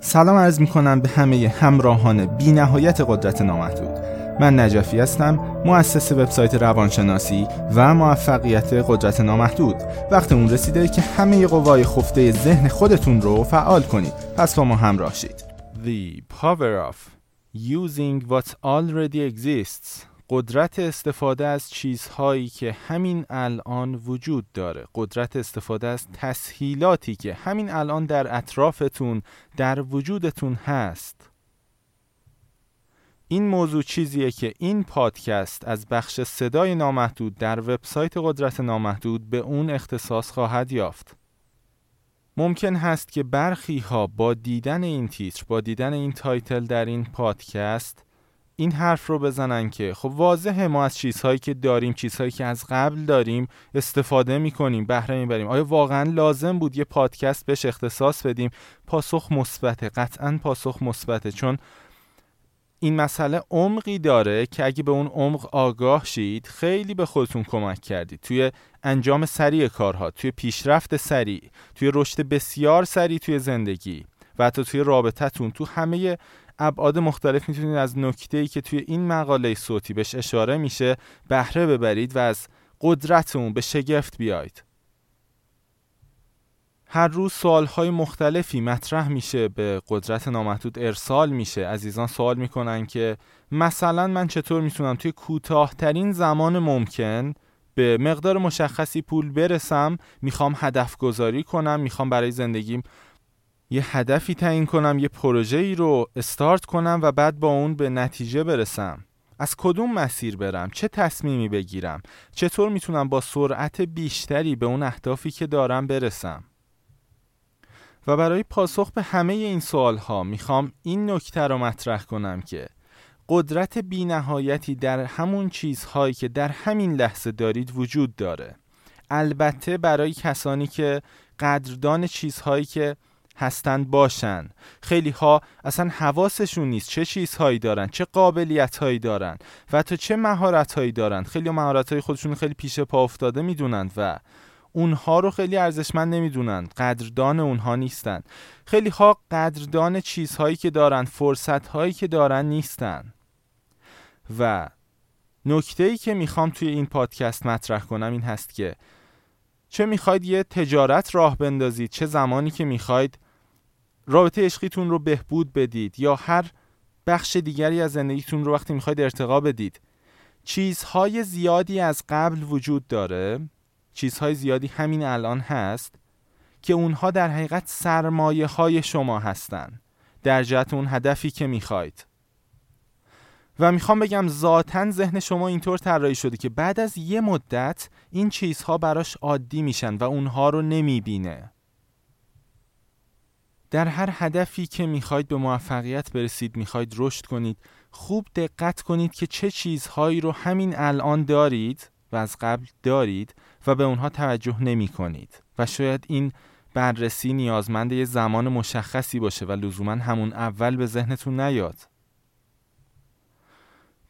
سلام عرض می کنم به همه همراهان بی نهایت قدرت نامحدود. من نجفی هستم مؤسس وبسایت روانشناسی و موفقیت قدرت نامحدود. وقت اون رسیده که همه قوای خفته ذهن خودتون رو فعال کنید. پس با ما همراه شید. The power of using what already exists. قدرت استفاده از چیزهایی که همین الان وجود داره. قدرت استفاده از تسهیلاتی که همین الان در اطرافتون در وجودتون هست. این موضوع چیزیه که این پادکست از بخش صدای نامحدود در وبسایت قدرت نامحدود به اون اختصاص خواهد یافت. ممکن هست که برخی ها با دیدن این تیتر با دیدن این title در این پادکست این حرف رو بزنن که خب واضحه ما از چیزهایی که داریم چیزهایی که از قبل داریم استفاده می‌کنیم بهره می‌بریم. آیا واقعا لازم بود یه پادکست بهش اختصاص بدیم؟ پاسخ مثبته قطعا پاسخ مثبته چون این مسئله عمقی داره که اگه به اون عمق آگاه شید خیلی به خودتون کمک کردید. توی انجام سریع کارها توی پیشرفت سریع توی رشد بسیار سریع توی زندگی و حتی توی رابطتون تو همه ابعاد مختلف می‌تونید از نکته ای که توی این مقاله صوتی بهش اشاره میشه بهره ببرید و از قدرت اون به شگفت بیاید. هر روز های مختلفی مطرح میشه به قدرت نامحدود ارسال میشه. عزیزان سوال می‌کنن که مثلا من چطور می‌تونم توی کوتاهترین زمان ممکن به مقدار مشخصی پول برسم؟ می‌خوام هدف گذاری کنم؟ می‌خوام برای زندگیم یه هدفی تعیین کنم یه پروژه ای رو استارت کنم و بعد با اون به نتیجه برسم. از کدوم مسیر برم؟ چه تصمیمی بگیرم؟ چطور می‌تونم با سرعت بیشتری به اون اهدافی که دارم برسم؟ و برای پاسخ به همه این سوال ها می‌خوام این نکته رو مطرح کنم که قدرت بینهایتی در همون چیزهایی که در همین لحظه دارید وجود داره. البته برای کسانی که قدردان چیزهایی که هستند باشن. خیلی ها اصلا حواسشون نیست چه چیزهایی دارن چه قابلیت هایی دارن و تا چه مهارت هایی دارن. خیلی مهارت های خودشون خیلی پیش پا افتاده می‌دونند و اونها رو خیلی ارزشمند نمی‌دونن قدردان اونها نیستن. خیلی ها قدردان چیزهایی که دارن فرصت هایی که دارن نیستن. و نکته ای که می‌خوام توی این پادکست مطرح کنم این هست که چه می‌خواید یه تجارت راه بندازید چه زمانی که می‌خواید رابطه عشقیتون رو بهبود بدید یا هر بخش دیگری از زندگیتون رو وقتی می‌خواید ارتقا بدید. چیزهای زیادی از قبل وجود داره. چیزهای زیادی همین الان هست که اونها در حقیقت سرمایه های شما هستن. در جهت اون هدفی که می‌خواید. و می‌خوام بگم ذاتا ذهن شما اینطور طراحی شده که بعد از یه مدت این چیزها براش عادی میشن و اونها رو نمی‌بینه. در هر هدفی که می‌خواید به موفقیت برسید می‌خواید رشد کنید. خوب دقت کنید که چه چیزهایی رو همین الان دارید و از قبل دارید و به اونها توجه نمی کنید و شاید این بررسی نیازمند یه زمان مشخصی باشه و لزوما همون اول به ذهنتون نیاد.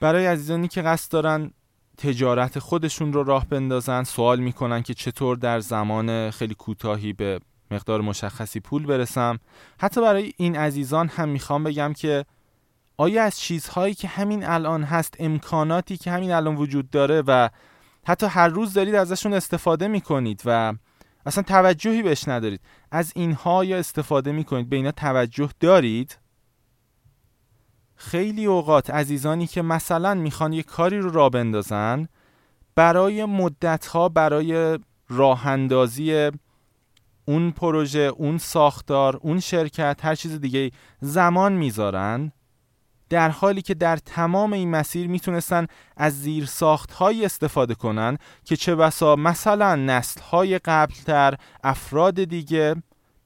برای عزیزانی که قصد دارن تجارت خودشون رو راه بندازن سوال می‌کنن که چطور در زمان خیلی کوتاهی به مقدار مشخصی پول برسم. حتی برای این عزیزان هم می‌خوام بگم که آیا از چیزهایی که همین الان هست امکاناتی که همین الان وجود داره و حتی هر روز دارید ازشون استفاده می‌کنید و اصلا توجهی بهش ندارید از اینها یا استفاده می‌کنید؟ به اینا توجه دارید؟ خیلی اوقات عزیزانی که مثلا می‌خوان یه کاری رو را بندازن برای مدتها برای راه اندازی اون پروژه اون ساختار اون شرکت هر چیز دیگه زمان می‌ذارن در حالی که در تمام این مسیر می‌تونستن از زیر ساخت های استفاده کنن که چه بسا مثلا نسل های قبلتر افراد دیگه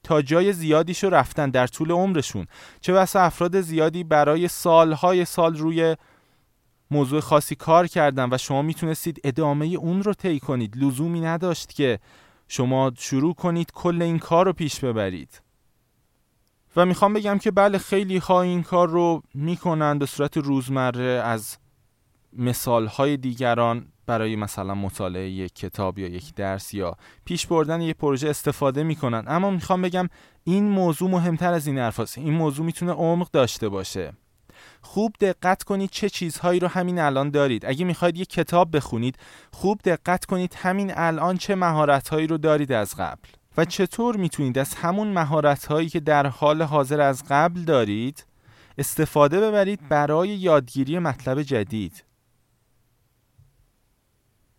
تا جای زیادیشو رفتن در طول عمرشون. چه بسا افراد زیادی برای سالهای سال روی موضوع خاصی کار کردن و شما می‌تونستید ادامه اون رو طی کنید. لزومی نداشت که شما شروع کنید کل این کار رو پیش ببرید. و می‌خوام بگم که بله خیلی ها این کار رو می‌کنن به صورت روزمره از مثال های دیگران برای مثلا مطالعه یک کتاب یا یک درس یا پیش بردن یک پروژه استفاده می‌کنن اما می‌خوام بگم این موضوع مهمتر از این حرفاست این موضوع می‌تونه عمق داشته باشه. خوب دقت کنید چه چیزهایی رو همین الان دارید. اگه می‌خواید یه کتاب بخونید خوب دقت کنید همین الان چه مهارتهایی رو دارید از قبل. و چطور می‌تونید از همون مهارتهایی که در حال حاضر از قبل دارید استفاده ببرید برای یادگیری مطلب جدید.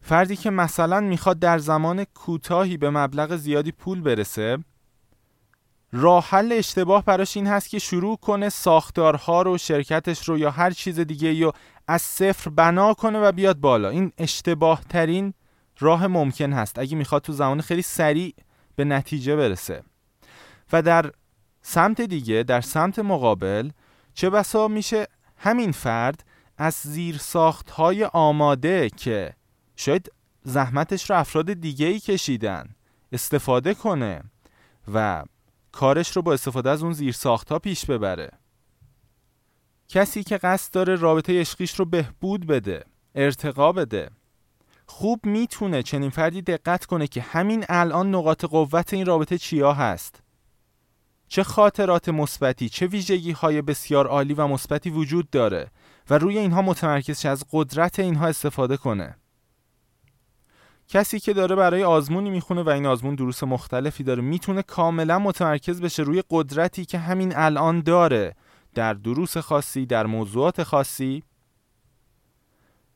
فردی که مثلا می‌خواد در زمان کوتاهی به مبلغ زیادی پول برسه راه حل اشتباه براش این هست که شروع کنه ساختارها رو شرکتش رو یا هر چیز دیگه رو از صفر بنا کنه و بیاد بالا. این اشتباه ترین راه ممکن هست. اگه می‌خواد تو زمان خیلی سریع به نتیجه برسه. و در سمت دیگه در سمت مقابل چه بسا میشه همین فرد از زیر ساخت های آماده که شاید زحمتش رو افراد دیگه ای کشیدن استفاده کنه و کارش رو با استفاده از اون زیر ساخت ها پیش ببره. کسی که قصد داره رابطه عشقیش رو بهبود بده ارتقا بده. خوب می‌تونه چنین فردی دقت کنه که همین الان نقاط قوت این رابطه چیا هست. چه خاطرات مثبتی چه ویژگی های بسیار عالی و مثبتی وجود داره و روی اینها متمرکز از قدرت اینها استفاده کنه. کسی که داره برای آزمونی می‌خونه و این آزمون دروس مختلفی داره می‌تونه کاملا متمرکز بشه روی قدرتی که همین الان داره در دروس خاصی در موضوعات خاصی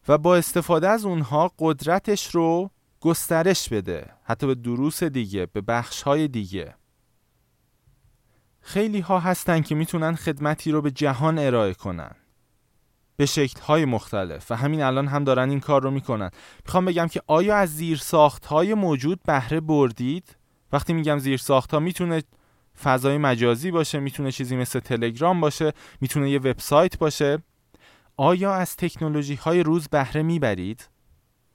و با استفاده از اونها قدرتش رو گسترش بده حتی به دروس دیگه به بخش های دیگه. خیلی ها هستن که می‌تونن خدمتی رو به جهان ارائه کنن. به های مختلف و همین الان هم دارن این کار رو می‌کنن. می‌خوام بگم که آیا از زیر های موجود بهره بردید؟ وقتی میگم زیر ها می‌تونه فضای مجازی باشه می‌تونه چیزی مثل تلگرام باشه می‌تونه یه وبسایت باشه. آیا از تکنولوژی های روز بهره می‌برید؟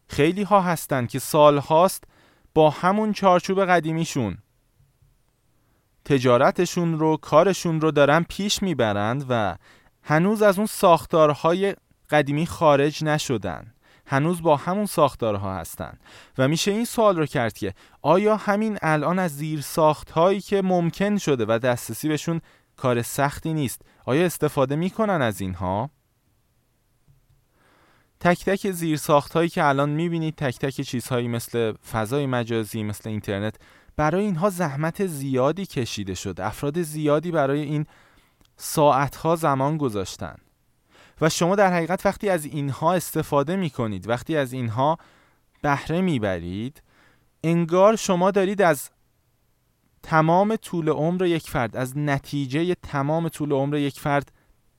خیلی ها هستن که سال هاست با همون چارچوب قدیمیشون. تجارتشون رو کارشون رو دارن پیش می‌برند و هنوز از اون ساختارهای قدیمی خارج نشدن. هنوز با همون ساختارها هستن. و میشه این سوال رو کرد که آیا همین الان از زیر ساختهایی که ممکن شده و دسترسی بهشون کار سختی نیست آیا استفاده می‌کنن از اینها؟ تک تک زیر ساخت هایی که الان می‌بینید تک تک چیزهایی مثل فضای مجازی مثل اینترنت برای اینها زحمت زیادی کشیده شده. افراد زیادی برای این ساعتها زمان گذاشتن. و شما در حقیقت وقتی از اینها استفاده می کنید وقتی از اینها بهره می‌برید انگار شما دارید از تمام طول عمر یک فرد از نتیجه تمام طول عمر یک فرد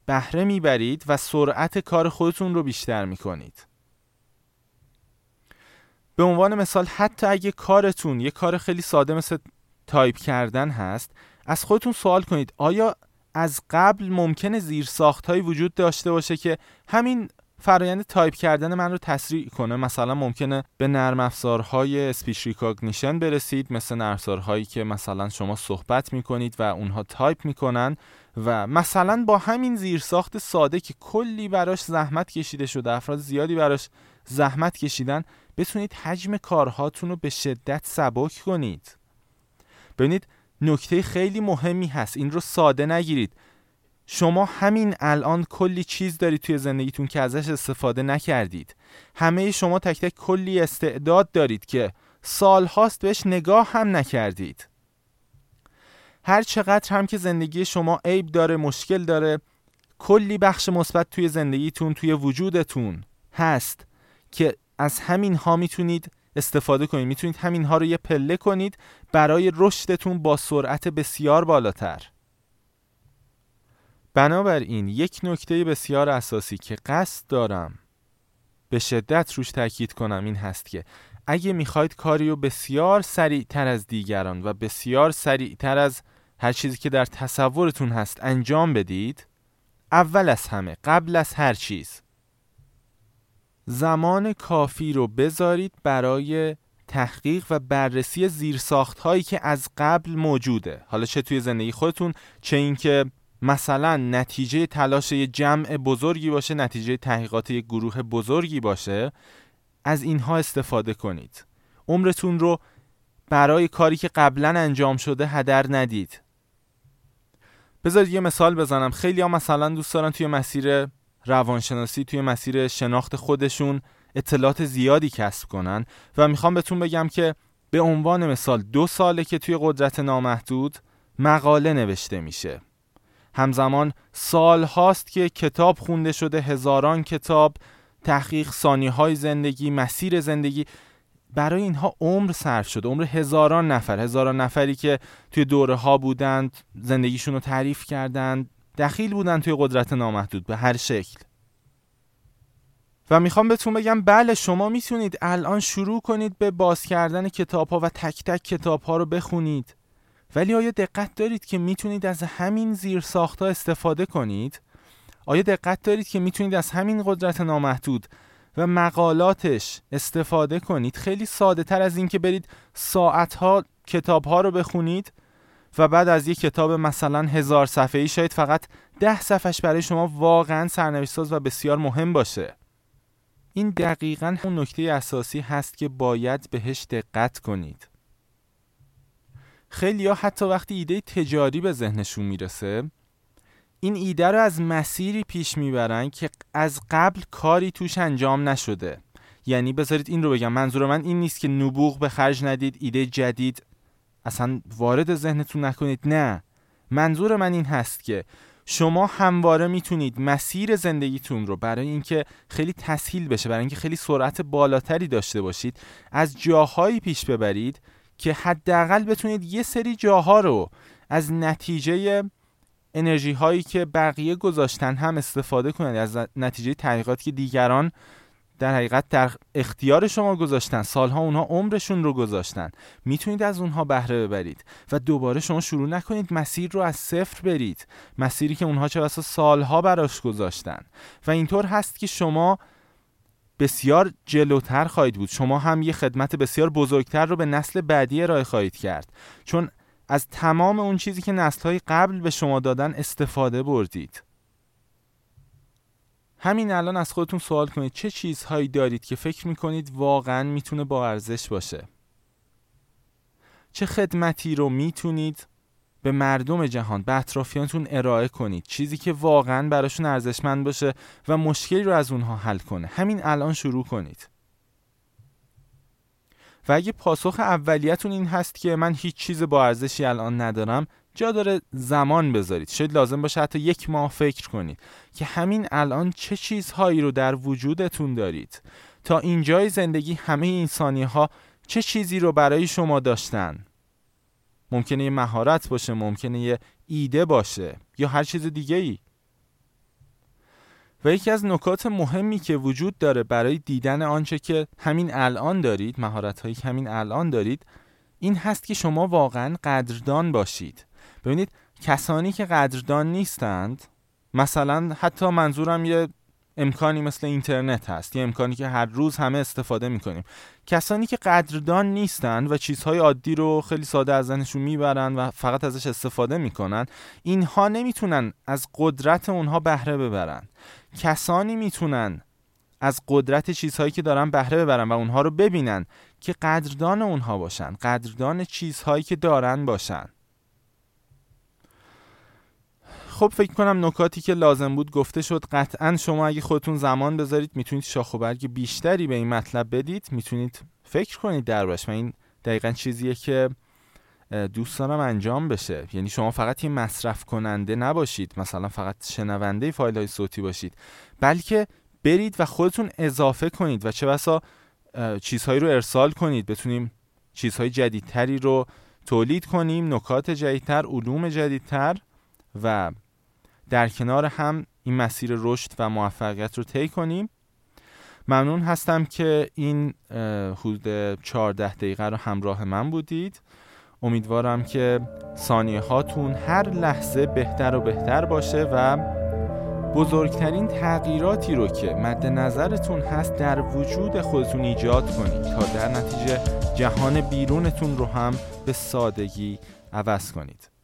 بهره می‌برید و سرعت کار خودتون رو بیشتر می‌کنید. به عنوان مثال حتی اگه کارتون یه کار خیلی ساده مثل تایپ کردن هست از خودتون سوال کنید آیا از قبل ممکنه زیر ساخت وجود داشته باشه که همین فرایند تایپ کردن من رو تسریع کنه. مثلا ممکنه به نرم افزارهای speech recognition برسید مثل نرم افزارهایی که مثلا شما صحبت می‌کنید و اونها تایپ می‌کنن و مثلا با همین زیرساخت ساده که کلی براش زحمت کشیده شده افراد زیادی براش زحمت کشیدن بتونید حجم کارهاتون رو به شدت سبک کنید. ببینید نکته خیلی مهمی هست. این رو ساده نگیرید. شما همین الان کلی چیز دارید توی زندگیتون که ازش استفاده نکردید. همه شما تک تک کلی استعداد دارید که سال هاست بهش نگاه هم نکردید. هر چقدر هم که زندگی شما عیب داره مشکل داره کلی بخش مثبت توی زندگیتون توی وجودتون هست که از همین ها می‌تونید استفاده کنید. می‌تونید همین ها رو یه پله کنید. برای رشدتون با سرعت بسیار بالاتر. بنابراین یک نکته بسیار اساسی که قصد دارم به شدت روش تاکید کنم این هست که اگه می‌خواید کاری رو بسیار سریعتر از دیگران و بسیار سریعتر از هر چیزی که در تصورتون هست انجام بدید اول از همه قبل از هر چیز زمان کافی رو بذارید برای تحقیق و بررسی زیرساخت هایی که از قبل موجوده. حالا چه توی زندگی خودتون چه اینکه مثلا نتیجه تلاش یه جمع بزرگی باشه نتیجه تحقیقات یک گروه بزرگی باشه از اینها استفاده کنید. عمرتون رو برای کاری که قبلا انجام شده هدر ندید. بذارید یه مثال بزنم. خیلی ها مثلا دوست دارن توی مسیر روانشناسی توی مسیر شناخت خودشون اطلاعات زیادی کسب کنن و می‌خوام بهتون بگم که به عنوان مثال دو ساله که توی قدرت نامحدود مقاله نوشته میشه. همزمان سال هاست که کتاب خونده شده هزاران کتاب تحقیق سانی های زندگی مسیر زندگی. برای اینها عمر صرف شده عمر هزاران نفر هزاران نفری که توی دوره ها بودند زندگیشون رو تعریف کردند. دخیل بودن توی قدرت نامحدود به هر شکل. و می‌خوام بهتون بگم بله شما می‌تونید الان شروع کنید به باز کردن کتاب ها و تک تک کتاب ها رو بخونید. ولی آیا دقت دارید که می‌تونید از همین زیر ها استفاده کنید؟ آیا دقت دارید که می‌تونید از همین قدرت نامحدود و مقالاتش استفاده کنید؟ خیلی ساده تر از اینکه برید ساعت ها کتاب ها رو بخونید و بعد از یک کتاب مثلا هزار صفحه‌ای شاید فقط ده صفحش برای شما واقعا سرنوشت ساز و بسیار مهم باشه. این دقیقا اون نکته اساسی هست که باید بهش دقت کنید. خیلی ها حتی وقتی ایده تجاری به ذهنشون می‌رسه این ایده رو از مسیری پیش می‌برن که از قبل کاری توش انجام نشده. یعنی بذارید این رو بگم منظور من این نیست که نبوغ به خرج ندید ایده جدید اصلا وارد ذهنتون نکنید. نه. منظور من این هست که شما همواره می‌تونید مسیر زندگیتون رو برای اینکه خیلی تسهیل بشه برای اینکه خیلی سرعت بالاتری داشته باشید از جاهایی پیش ببرید که حداقل بتونید یه سری جاها رو از نتیجه انرژی هایی که بقیه گذاشتن هم استفاده کنید از نتیجه تحقیقاتی که دیگران در حقیقت در اختیار شما گذاشتن. سالها اونها عمرشون رو گذاشتن. می‌تونید از اونها بهره ببرید. و دوباره شما شروع نکنید مسیر رو از صفر برید. مسیری که اونها چه بسا سالها براش گذاشتن. و اینطور هست که شما بسیار جلوتر خواهید بود. شما هم یه خدمت بسیار بزرگتر رو به نسل بعدی ارائه خواهید کرد. چون از تمام اون چیزی که نسلهای قبل به شما دادن استفاده بردید. همین الان از خودتون سوال کنید. چه چیزهایی دارید که فکر می‌کنید واقعا می‌تونه با ارزش باشه؟ چه خدمتی رو می‌تونید به مردم جهان به اطرافیانتون ارائه کنید؟ چیزی که واقعا براشون ارزشمند باشه و مشکلی رو از اونها حل کنه. همین الان شروع کنید. و اگه پاسخ اولیتون این هست که من هیچ چیز با ارزشی الان ندارم جا داره زمان بذارید. شاید لازم باشه حتی یک ماه فکر کنید که همین الان چه چیزهایی رو در وجودتون دارید. تا اینجای زندگی همه انسانی ها چه چیزی رو برای شما داشتن؟ ممکنه یه مهارت باشه ممکنه یه ایده باشه یا هر چیز دیگه ای و یکی از نکات مهمی که وجود داره برای دیدن آنچه که همین الان دارید مهارت هایی که همین الان دارید این هست که شما واقعا قدردان باشید. ببینید کسانی که قدردان نیستند مثلا حتی منظورم یه امکانی مثل اینترنت هست یه امکانی که هر روز همه استفاده می‌کنیم. کسانی که قدردان نیستند و چیزهای عادی رو خیلی ساده از ذهنشون می‌برن و فقط ازش استفاده می‌کنن اینها نمی‌تونن از قدرت اونها بهره ببرن. کسانی می‌تونن از قدرت چیزهایی که دارن بهره ببرن و اونها رو ببینن که قدردان اونها باشن قدردان چیزهایی که دارن باشن. خب فکر کنم نکاتی که لازم بود گفته شد. قطعا شما اگه خودتون زمان بذارید می‌تونید شاخ و برگ بیشتری به این مطلب بدید. می‌تونید فکر کنید دربارش و این دقیقا چیزیه که دوست دارم انجام بشه. یعنی شما فقط یه مصرف کننده نباشید. مثلا فقط شنونده فایل های صوتی باشید. بلکه برید و خودتون اضافه کنید و چه بسا چیزهایی رو ارسال کنید. بتونیم چیزهای جدیدتری رو تولید کنیم. نکات جدیدتر علوم جدیدتر و در کنار هم این مسیر رشد و موفقیت رو طی کنیم. ممنون هستم که این حدود 14 دقیقه رو همراه من بودید. امیدوارم که ثانیه هاتون هر لحظه بهتر و بهتر باشه و بزرگترین تغییراتی رو که مد نظرتون هست در وجود خودتون ایجاد کنید تا در نتیجه جهان بیرونتون رو هم به سادگی عوض کنید.